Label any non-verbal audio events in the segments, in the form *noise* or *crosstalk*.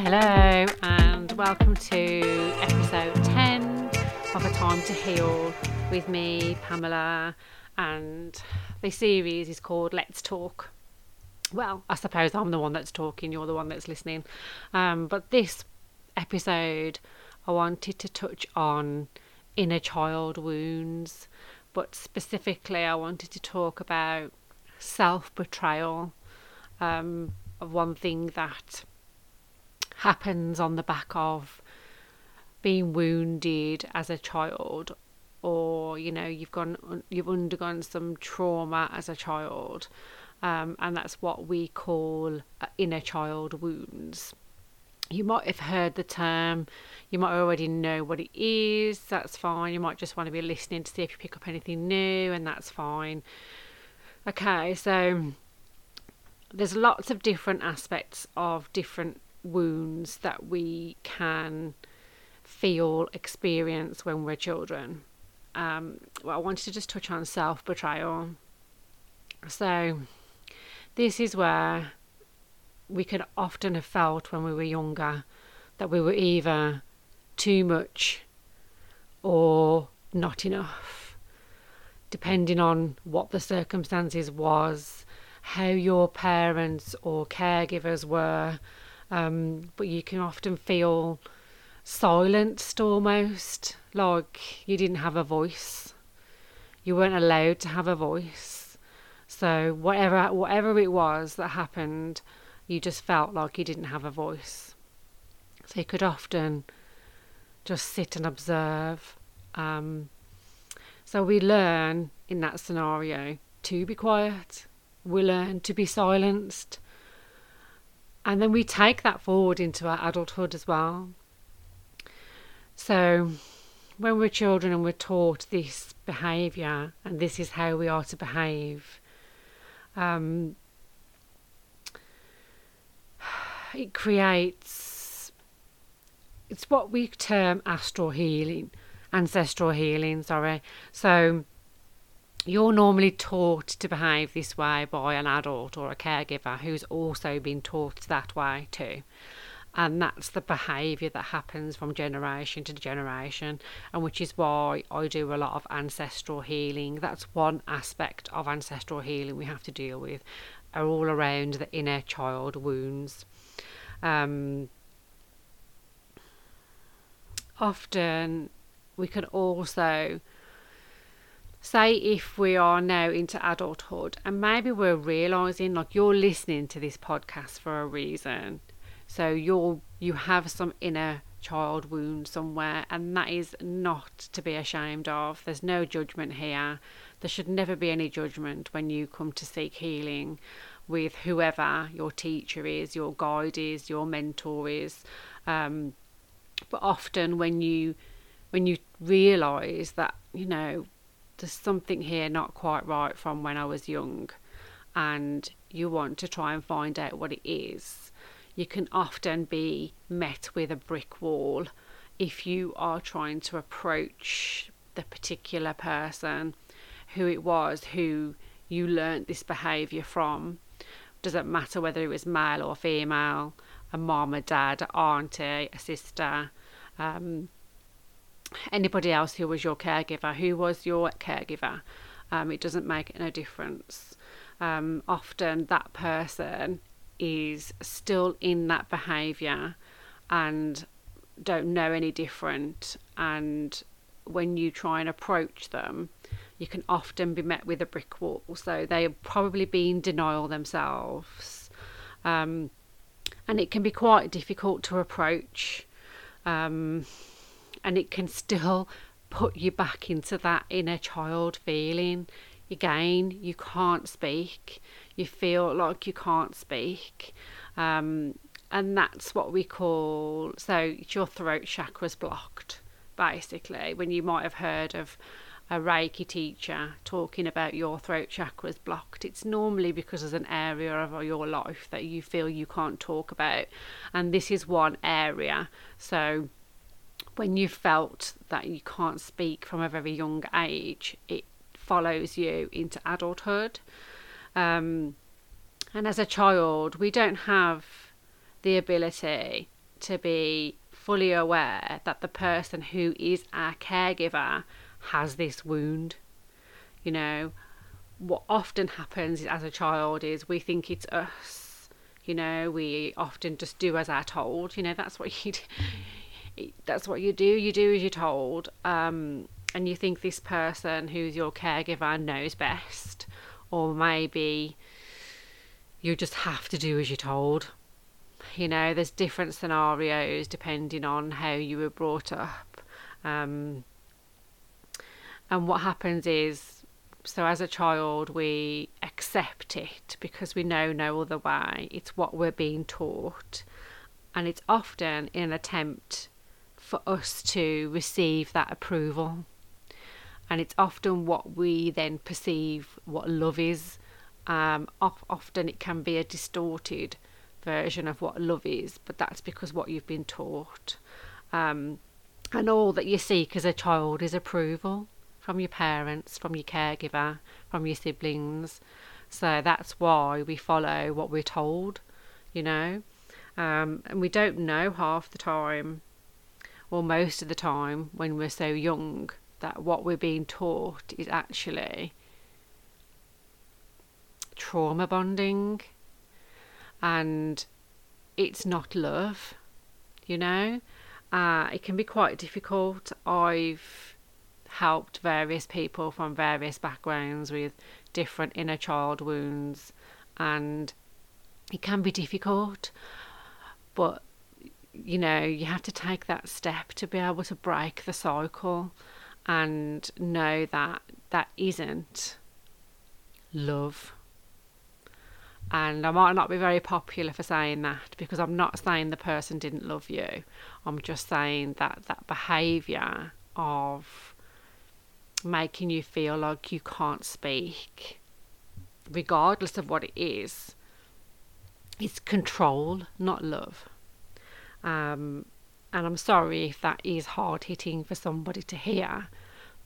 Hello, and welcome to episode 10 of A Time to Heal with me, Pamela. And the series is called Let's Talk. Well, I suppose I'm the one that's talking, you're the one that's listening. Um, but this episode, I wanted to touch on inner child wounds, but specifically, I wanted to talk about self betrayal. Um, one thing that happens on the back of being wounded as a child or you know you've gone you've undergone some trauma as a child um, and that's what we call uh, inner child wounds. You might have heard the term you might already know what it is that's fine. You might just want to be listening to see if you pick up anything new and that's fine. Okay so there's lots of different aspects of different wounds that we can feel, experience when we're children. Um, well, I wanted to just touch on self betrayal. So, this is where we could often have felt when we were younger that we were either too much or not enough, depending on what the circumstances was, how your parents or caregivers were, um, but you can often feel silenced almost, like you didn't have a voice. You weren't allowed to have a voice. So whatever whatever it was that happened, you just felt like you didn't have a voice. So you could often just sit and observe. Um, so we learn in that scenario to be quiet. We learn to be silenced. And then we take that forward into our adulthood as well. So, when we're children and we're taught this behaviour and this is how we are to behave, um, it creates it's what we term astral healing, ancestral healing. Sorry. So you're normally taught to behave this way by an adult or a caregiver who's also been taught that way too. And that's the behaviour that happens from generation to generation, and which is why I do a lot of ancestral healing. That's one aspect of ancestral healing we have to deal with, are all around the inner child wounds. Um, often we can also say if we are now into adulthood and maybe we're realizing like you're listening to this podcast for a reason. So you're you have some inner child wound somewhere and that is not to be ashamed of. There's no judgment here. There should never be any judgment when you come to seek healing with whoever your teacher is your guide is your mentor is. Um, but often when you when you realize that you know there's something here not quite right from when I was young, and you want to try and find out what it is, you can often be met with a brick wall if you are trying to approach the particular person who it was who you learnt this behaviour from. Doesn't matter whether it was male or female, a mom, a dad, a auntie, a sister, um, anybody else who was your caregiver, who was your caregiver. Um, it doesn't make no difference. Um, often that person is still in that behaviour and don't know any different. And when you try and approach them, you can often be met with a brick wall. So they are probably be in denial themselves. Um, and it can be quite difficult to approach. Um, and it can still put you back into that inner child feeling. Again, you can't speak, you feel like you can't speak. Um, and that's what we call so your throat chakra's blocked basically when you might have heard of a reiki teacher talking about your throat chakra's blocked it's normally because there's an area of your life that you feel you can't talk about and this is one area so when you felt that you can't speak from a very young age, it follows you into adulthood. Um, and as a child, we don't have the ability to be fully aware that the person who is our caregiver has this wound. You know, what often happens as a child is we think it's us. You know, we often just do as are told. You know, that's what *laughs* you do. That's what you do. You do as you're told. Um, and you think this person who's your caregiver knows best, or maybe you just have to do as you're told. You know, there's different scenarios depending on how you were brought up. Um, and what happens is, so as a child, we accept it because we know no other way. It's what we're being taught. And it's often in an attempt for us to receive that approval. And it's often what we then perceive what love is um, often it can be a distorted version of what love is, but that's because what you've been taught. Um, and all that you seek as a child is approval from your parents, from your caregiver, from your siblings. So that's why we follow what we're told, you know. Um, and we don't know half the time, or most of the time, when we're so young, that what we're being taught is actually trauma bonding and it's not love, you know. Uh, it can be quite difficult. I've helped various people from various backgrounds with different inner child wounds, and it can be difficult, but you know, you have to take that step to be able to break the cycle and know that that isn't love and I might not be very popular for saying that because I'm not saying the person didn't love you. I'm just saying that that behaviour of making you feel like you can't speak, regardless of what it is, is control, not love. Um, and I'm sorry if that is hard hitting for somebody to hear,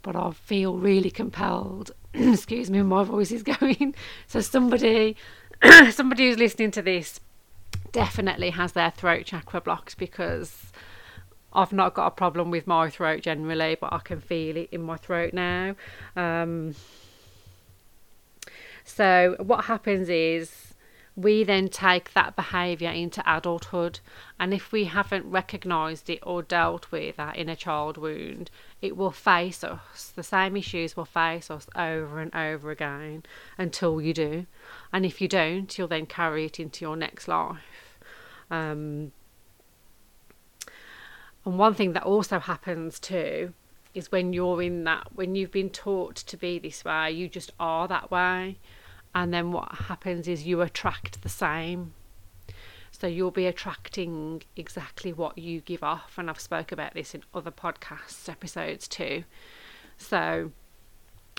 but I feel really compelled. *clears throat* excuse me, my voice is *laughs* going. So somebody *clears throat* somebody who's listening to this definitely has their throat chakra blocked because I've not got a problem with my throat generally, but I can feel it in my throat now. Um, so, what happens is we then take that behaviour into adulthood, and if we haven't recognised it or dealt with that inner child wound, it will face us. The same issues will face us over and over again until you do. And if you don't, you'll then carry it into your next life. Um, and one thing that also happens too is when you're in that, when you've been taught to be this way, you just are that way. And then what happens is you attract the same. So you'll be attracting exactly what you give off. And I've spoke about this in other podcasts episodes too. So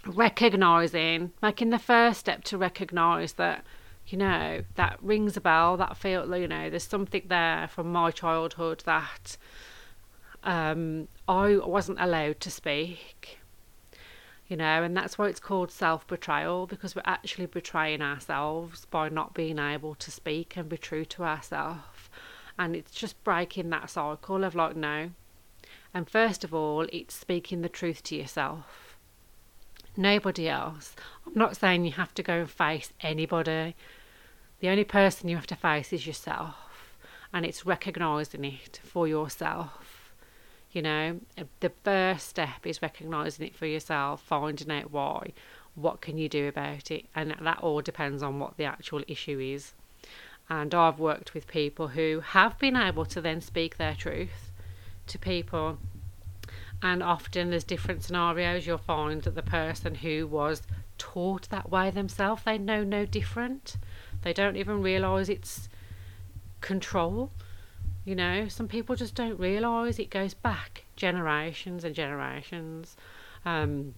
recognizing, making the first step to recognize that, you know, that rings a bell, that feel, you know, there's something there from my childhood that um, I wasn't allowed to speak, you know, and that's why it's called self betrayal because we're actually betraying ourselves by not being able to speak and be true to ourselves. And it's just breaking that cycle of like, no. And first of all, it's speaking the truth to yourself nobody else. I'm not saying you have to go and face anybody. The only person you have to face is yourself, and it's recognizing it for yourself. You know, the first step is recognizing it for yourself, finding out why, what can you do about it, and that all depends on what the actual issue is. And I've worked with people who have been able to then speak their truth to people and often there's different scenarios. You'll find that the person who was taught that way themselves they know no different. They don't even realize it's control you know some people just don't realize it goes back generations and generations um,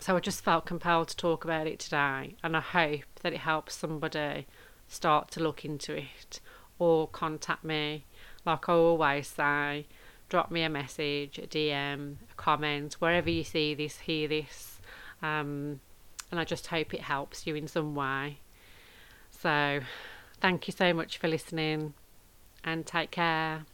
so i just felt compelled to talk about it today and i hope that it helps somebody start to look into it or contact me like i always say drop me a message, a DM, a comment, wherever you see this, hear this. Um, and I just hope it helps you in some way. So, thank you so much for listening and take care.